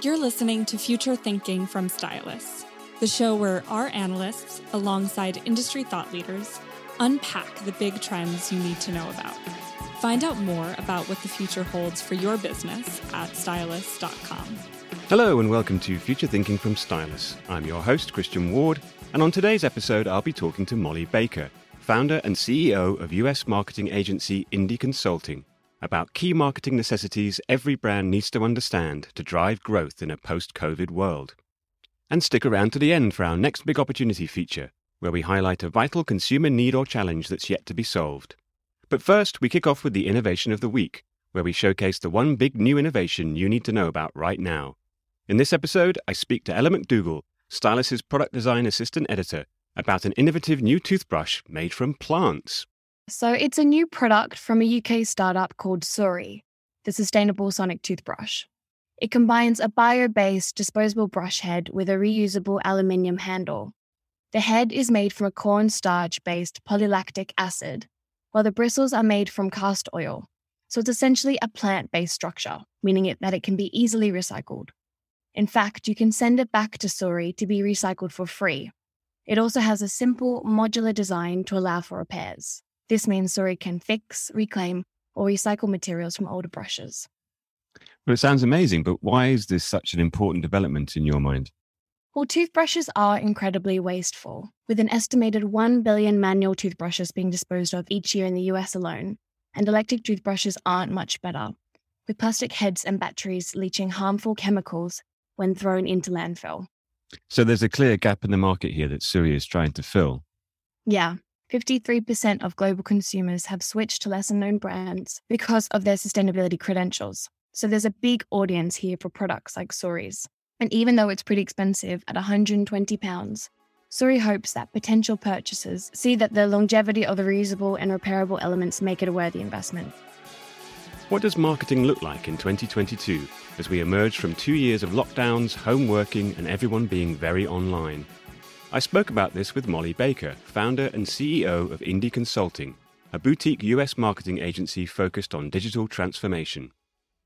You're listening to Future Thinking from Stylus, the show where our analysts, alongside industry thought leaders, unpack the big trends you need to know about. Find out more about what the future holds for your business at stylus.com. Hello, and welcome to Future Thinking from Stylus. I'm your host, Christian Ward, and on today's episode, I'll be talking to Molly Baker, founder and CEO of US marketing agency Indie Consulting, about key marketing necessities every brand needs to understand to drive growth in a post COVID world. And stick around to the end for our next big opportunity feature, where we highlight a vital consumer need or challenge that's yet to be solved. But first, we kick off with the Innovation of the Week, where we showcase the one big new innovation you need to know about right now. In this episode, I speak to Ella McDougall, Stylus' product design assistant editor, about an innovative new toothbrush made from plants. So, it's a new product from a UK startup called Suri, the sustainable sonic toothbrush. It combines a bio based disposable brush head with a reusable aluminium handle. The head is made from a cornstarch based polylactic acid, while the bristles are made from castor oil. So, it's essentially a plant based structure, meaning it, that it can be easily recycled. In fact, you can send it back to Suri to be recycled for free. It also has a simple modular design to allow for repairs. This means Suri can fix, reclaim, or recycle materials from older brushes. Well, it sounds amazing, but why is this such an important development in your mind? Well, toothbrushes are incredibly wasteful, with an estimated 1 billion manual toothbrushes being disposed of each year in the US alone, and electric toothbrushes aren't much better, with plastic heads and batteries leaching harmful chemicals when thrown into landfill. So there's a clear gap in the market here that Suri is trying to fill. Yeah, 53% of global consumers have switched to lesser known brands because of their sustainability credentials. So there's a big audience here for products like Suri's. And even though it's pretty expensive at £120, Suri hopes that potential purchasers see that the longevity of the reusable and repairable elements make it a worthy investment. What does marketing look like in 2022 as we emerge from two years of lockdowns, home working, and everyone being very online? I spoke about this with Molly Baker, founder and CEO of Indie Consulting, a boutique US marketing agency focused on digital transformation.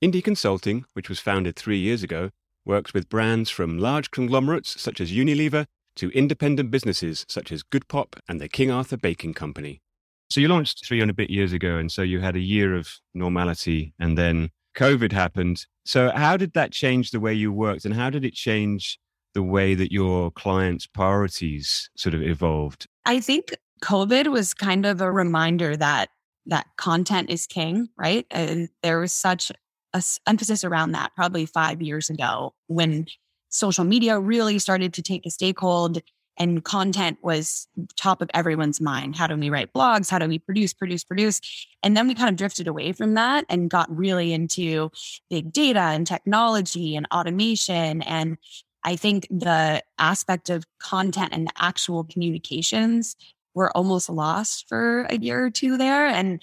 Indie Consulting, which was founded three years ago, works with brands from large conglomerates such as Unilever to independent businesses such as Goodpop and the King Arthur Baking Company. So you launched three and a bit years ago, and so you had a year of normality, and then COVID happened. So how did that change the way you worked, and how did it change the way that your clients' priorities sort of evolved? I think COVID was kind of a reminder that that content is king, right? And there was such a emphasis around that probably five years ago when social media really started to take a stakehold and content was top of everyone's mind. How do we write blogs? How do we produce, produce, produce? And then we kind of drifted away from that and got really into big data and technology and automation. And I think the aspect of content and the actual communications were almost lost for a year or two there. And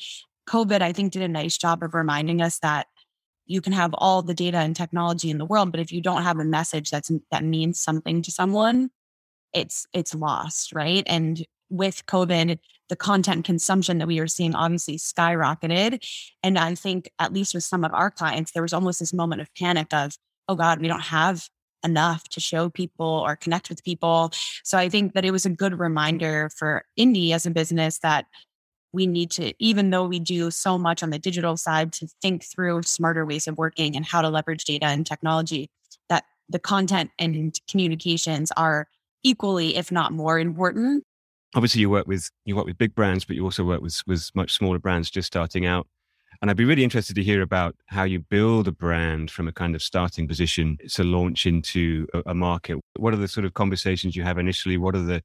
COVID, I think, did a nice job of reminding us that you can have all the data and technology in the world, but if you don't have a message that's that means something to someone, it's it's lost, right? And with COVID, the content consumption that we were seeing obviously skyrocketed. And I think, at least with some of our clients, there was almost this moment of panic of, oh God, we don't have enough to show people or connect with people. So I think that it was a good reminder for Indie as a business that we need to, even though we do so much on the digital side, to think through smarter ways of working and how to leverage data and technology, that the content and communications are equally, if not more important. Obviously, you work with you work with big brands, but you also work with with much smaller brands just starting out. And I'd be really interested to hear about how you build a brand from a kind of starting position to launch into a, a, market. What are the sort of conversations you have initially? What are the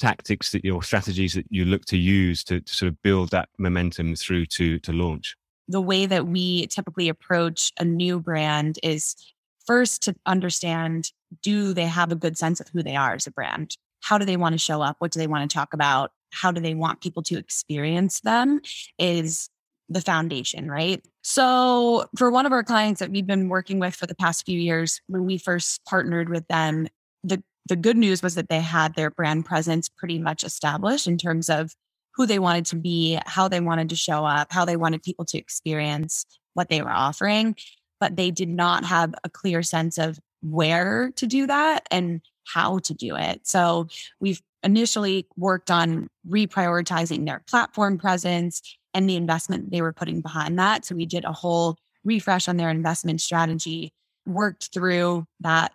tactics that your strategies that you look to use to, to sort of build that momentum through to, to launch? The way that we typically approach a new brand is first to understand do they have a good sense of who they are as a brand? How do they want to show up? What do they want to talk about? How do they want people to experience them? Is the foundation, right? So, for one of our clients that we've been working with for the past few years, when we first partnered with them, the, the good news was that they had their brand presence pretty much established in terms of who they wanted to be, how they wanted to show up, how they wanted people to experience what they were offering. But they did not have a clear sense of where to do that and how to do it. So we've initially worked on reprioritizing their platform presence and the investment they were putting behind that. So we did a whole refresh on their investment strategy, worked through that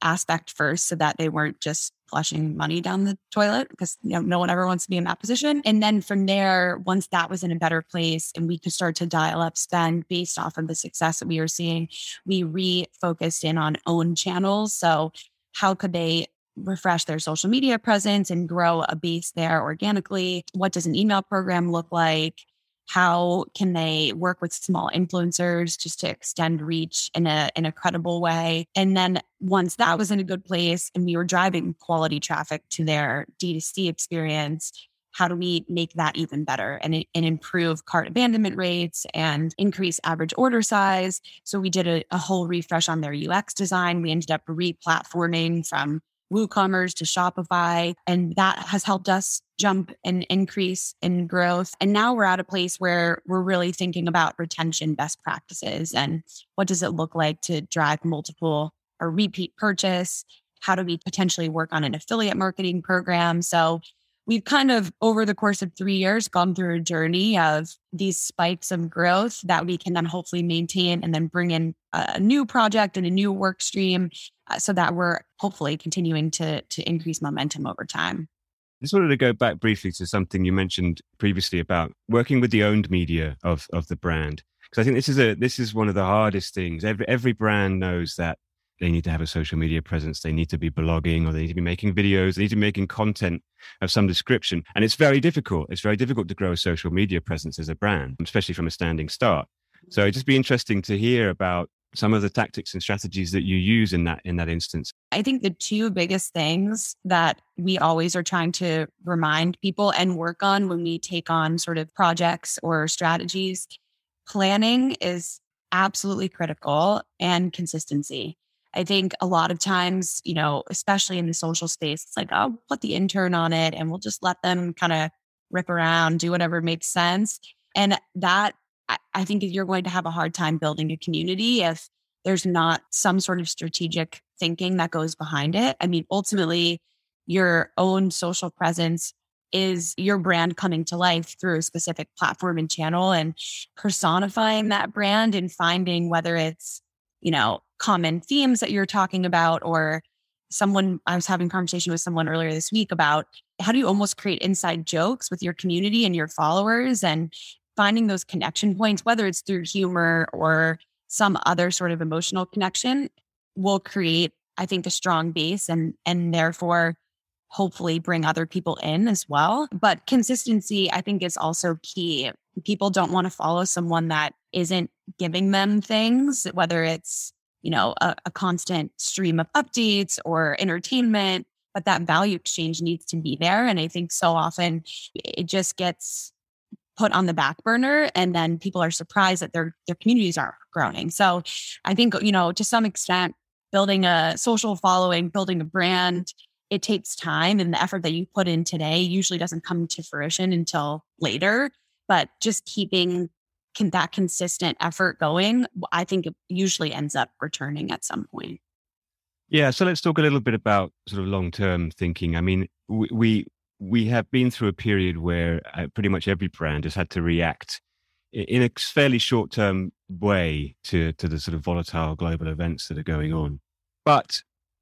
aspect first so that they weren't just flushing money down the toilet because you know, no one ever wants to be in that position. And then from there, once that was in a better place and we could start to dial up spend based off of the success that we were seeing, we refocused in on own channels. So how could they refresh their social media presence and grow a base there organically? What does an email program look like? How can they work with small influencers just to extend reach in a in a credible way? And then once that was in a good place and we were driving quality traffic to their D2C experience, how do we make that even better and, and improve cart abandonment rates and increase average order size? So we did a, a whole refresh on their UX design. We ended up re-platforming from WooCommerce to Shopify. And that has helped us jump and increase in growth. And now we're at a place where we're really thinking about retention best practices and what does it look like to drive multiple or repeat purchase? How do we potentially work on an affiliate marketing program? So we've kind of over the course of three years gone through a journey of these spikes of growth that we can then hopefully maintain and then bring in a new project and a new work stream uh, so that we're hopefully continuing to to increase momentum over time just wanted to go back briefly to something you mentioned previously about working with the owned media of of the brand because I think this is a this is one of the hardest things. Every every brand knows that they need to have a social media presence. They need to be blogging or they need to be making videos. They need to be making content of some description. And it's very difficult. It's very difficult to grow a social media presence as a brand, especially from a standing start. So it'd just be interesting to hear about some of the tactics and strategies that you use in that in that instance. I think the two biggest things that we always are trying to remind people and work on when we take on sort of projects or strategies, planning is absolutely critical and consistency. I think a lot of times, you know, especially in the social space, it's like, oh, put the intern on it and we'll just let them kind of rip around, do whatever makes sense. And that, I think you're going to have a hard time building a community if there's not some sort of strategic thinking that goes behind it. I mean, ultimately, your own social presence is your brand coming to life through a specific platform and channel and personifying that brand and finding whether it's, you know, common themes that you're talking about or someone I was having conversation with someone earlier this week about how do you almost create inside jokes with your community and your followers and finding those connection points whether it's through humor or some other sort of emotional connection will create I think a strong base and and therefore hopefully bring other people in as well but consistency I think is also key people don't want to follow someone that isn't giving them things whether it's you know, a, a constant stream of updates or entertainment, but that value exchange needs to be there. And I think so often it just gets put on the back burner and then people are surprised that their their communities aren't growing. So I think, you know, to some extent, building a social following, building a brand, it takes time and the effort that you put in today usually doesn't come to fruition until later. But just keeping can that consistent effort going, I think it usually ends up returning at some point. Yeah, so let's talk a little bit about sort of long-term thinking. I mean, we we, we have been through a period where uh, pretty much every brand has had to react in a fairly short-term way to to the sort of volatile global events that are going on. But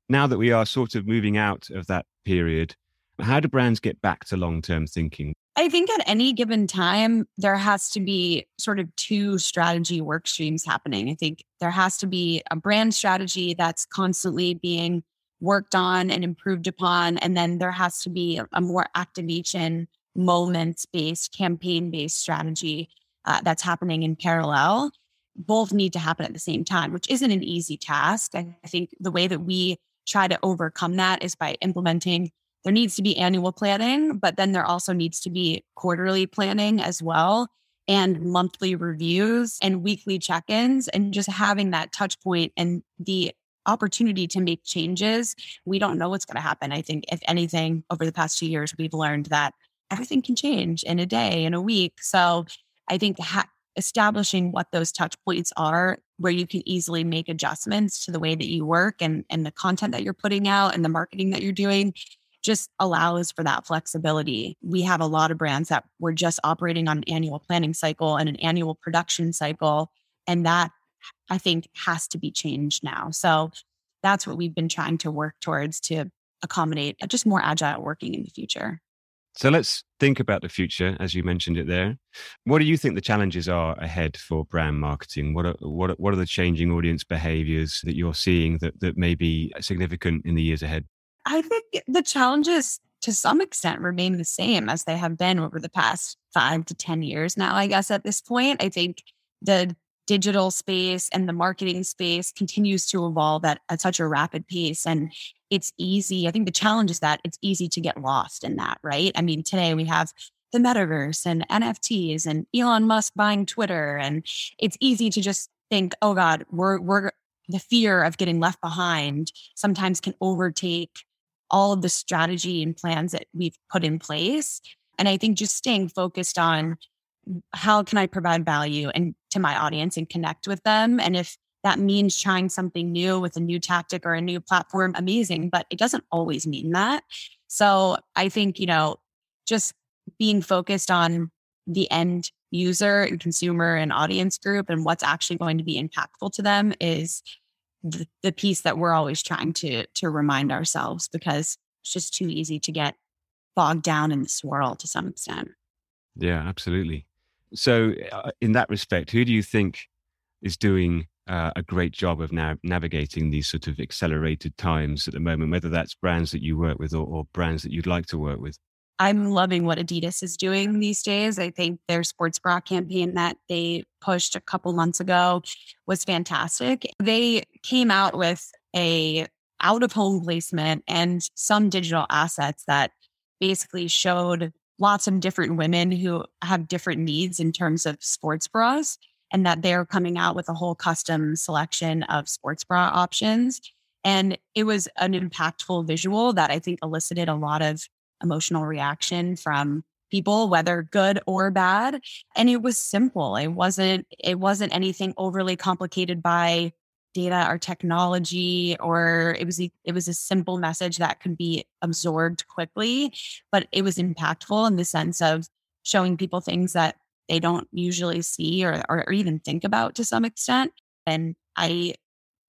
now that we are sort of moving out of that period, how do brands get back to long-term thinking? I think at any given time, there has to be sort of two strategy work streams happening. I think there has to be a brand strategy that's constantly being worked on and improved upon. And then there has to be a, more activation, moments based, campaign based strategy uh, that's happening in parallel. Both need to happen at the same time, which isn't an easy task. I think the way that we try to overcome that is by implementing there needs to be annual planning, but then there also needs to be quarterly planning as well and monthly reviews and weekly check-ins and just having that touch point and the opportunity to make changes. We don't know what's going to happen. I think if anything over the past 2 years we've learned that everything can change in a day, in a week. So I think ha- establishing what those touch points are where you can easily make adjustments to the way that you work and, and the content that you're putting out and the marketing that you're doing just allows for that flexibility. We have a lot of brands that we're just operating on an annual planning cycle and an annual production cycle. And that I think has to be changed now. So that's what we've been trying to work towards to accommodate uh, just more agile working in the future. So let's think about the future, as you mentioned it there. What do you think the challenges are ahead for brand marketing? What are what are, what are the changing audience behaviors that you're seeing that that may be significant in the years ahead? I think the challenges to some extent remain the same as they have been over the past five to 10 years now, I guess, at this point. I think the digital space and the marketing space continues to evolve at, at such a rapid pace. And it's easy. I think the challenge is that it's easy to get lost in that, right? I mean, today we have the metaverse and NFTs and Elon Musk buying Twitter. And it's easy to just think, oh God, we're, we're, the fear of getting left behind sometimes can overtake all of the strategy and plans that we've put in place. And I think just staying focused on how can I provide value and to my audience and connect with them. And if that means trying something new with a new tactic or a new platform, amazing, but it doesn't always mean that. So I think, you know, just being focused on the end user and consumer and audience group and what's actually going to be impactful to them is the, the piece that we're always trying to to remind ourselves because it's just too easy to get bogged down in the swirl to some extent. Yeah, absolutely. So, uh, in that respect, who do you think is doing uh, a great job of now navigating these sort of accelerated times at the moment, whether that's brands that you work with or, or brands that you'd like to work with? I'm loving what Adidas is doing these days. I think their sports bra campaign that they pushed a couple months ago was fantastic. They came out with a out of home placement and some digital assets that basically showed lots of different women who have different needs in terms of sports bras and that they're coming out with a whole custom selection of sports bra options. And it was an impactful visual that I think elicited a lot of emotional reaction from people whether good or bad and it was simple it wasn't it wasn't anything overly complicated by data or technology or it was it was a simple message that could be absorbed quickly but it was impactful in the sense of showing people things that they don't usually see or, or even think about to some extent and i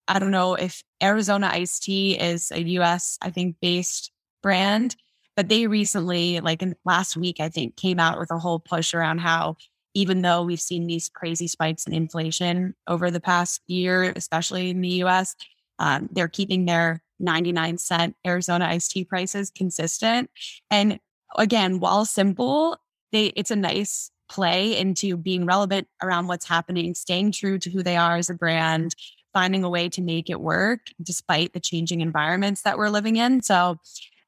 i don't know if arizona iced tea is a us i think based brand but they recently, like in last week, I think, came out with a whole push around how even though we've seen these crazy spikes in inflation over the past year, especially in the US, um, they're keeping their 99 cent Arizona iced tea prices consistent. And again, while simple, they it's a nice play into being relevant around what's happening, staying true to who they are as a brand, finding a way to make it work despite the changing environments that we're living in. So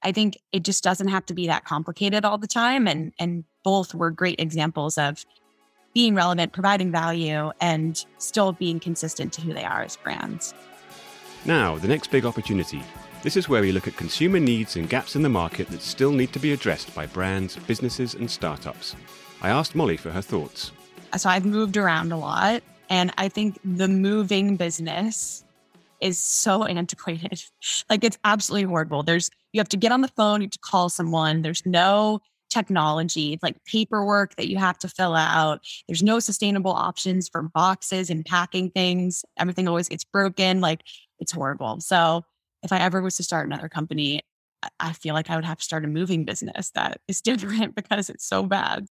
I think it just doesn't have to be that complicated all the time. And, and both were great examples of being relevant, providing value, and still being consistent to who they are as brands. Now, the next big opportunity. This is where we look at consumer needs and gaps in the market that still need to be addressed by brands, businesses, and startups. I asked Molly for her thoughts. So I've moved around a lot, and I think the moving business is so antiquated. like it's absolutely horrible. There's you have to get on the phone, you have to call someone. There's no technology, like paperwork that you have to fill out. There's no sustainable options for boxes and packing things. Everything always gets broken. Like it's horrible. So if I ever was to start another company, I feel like I would have to start a moving business that is different because it's so bad.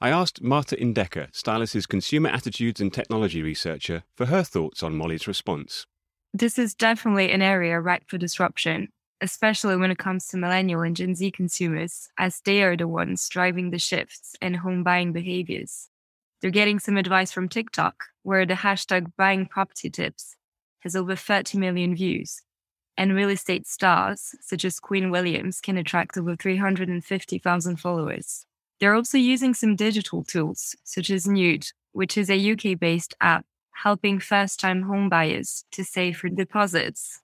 I asked Marta Indecker, Stylus' consumer attitudes and technology researcher, for her thoughts on Molly's response this is definitely an area ripe for disruption, especially when it comes to millennial and Gen Z consumers, as they are the ones driving the shifts in home buying behaviors. They're getting some advice from TikTok, where the hashtag buying property tips has over 30 million views. And real estate stars, such as Queen Williams, can attract over 350,000 followers. They're also using some digital tools, such as Nude, which is a UK based app helping first time homebuyers to save for deposits.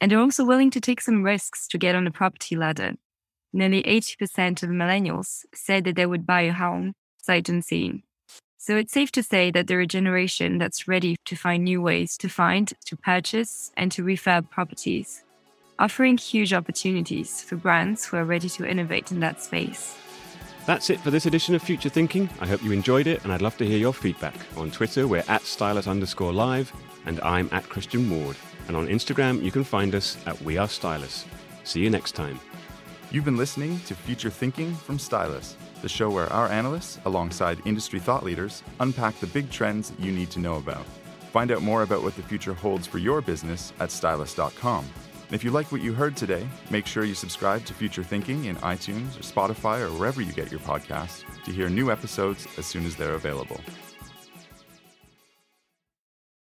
And they're also willing to take some risks to get on the property ladder. Nearly 80% of millennials said that they would buy a home sight unseen. So it's safe to say that they're a generation that's ready to find new ways to find, to purchase, and to refurb properties, offering huge opportunities for brands who are ready to innovate in that space. That's it for this edition of Future Thinking. I hope you enjoyed it, and I'd love to hear your feedback. On Twitter, we're at stylus underscore live, and I'm at Christian Ward. And on Instagram, you can find us at We Are Stylus. See you next time. You've been listening to Future Thinking from Stylus, the show where our analysts, alongside industry thought leaders, unpack the big trends you need to know about. Find out more about what the future holds for your business at stylus.com. And if you like what you heard today, make sure you subscribe to Future Thinking in iTunes or Spotify or wherever you get your podcasts to hear new episodes as soon as they're available.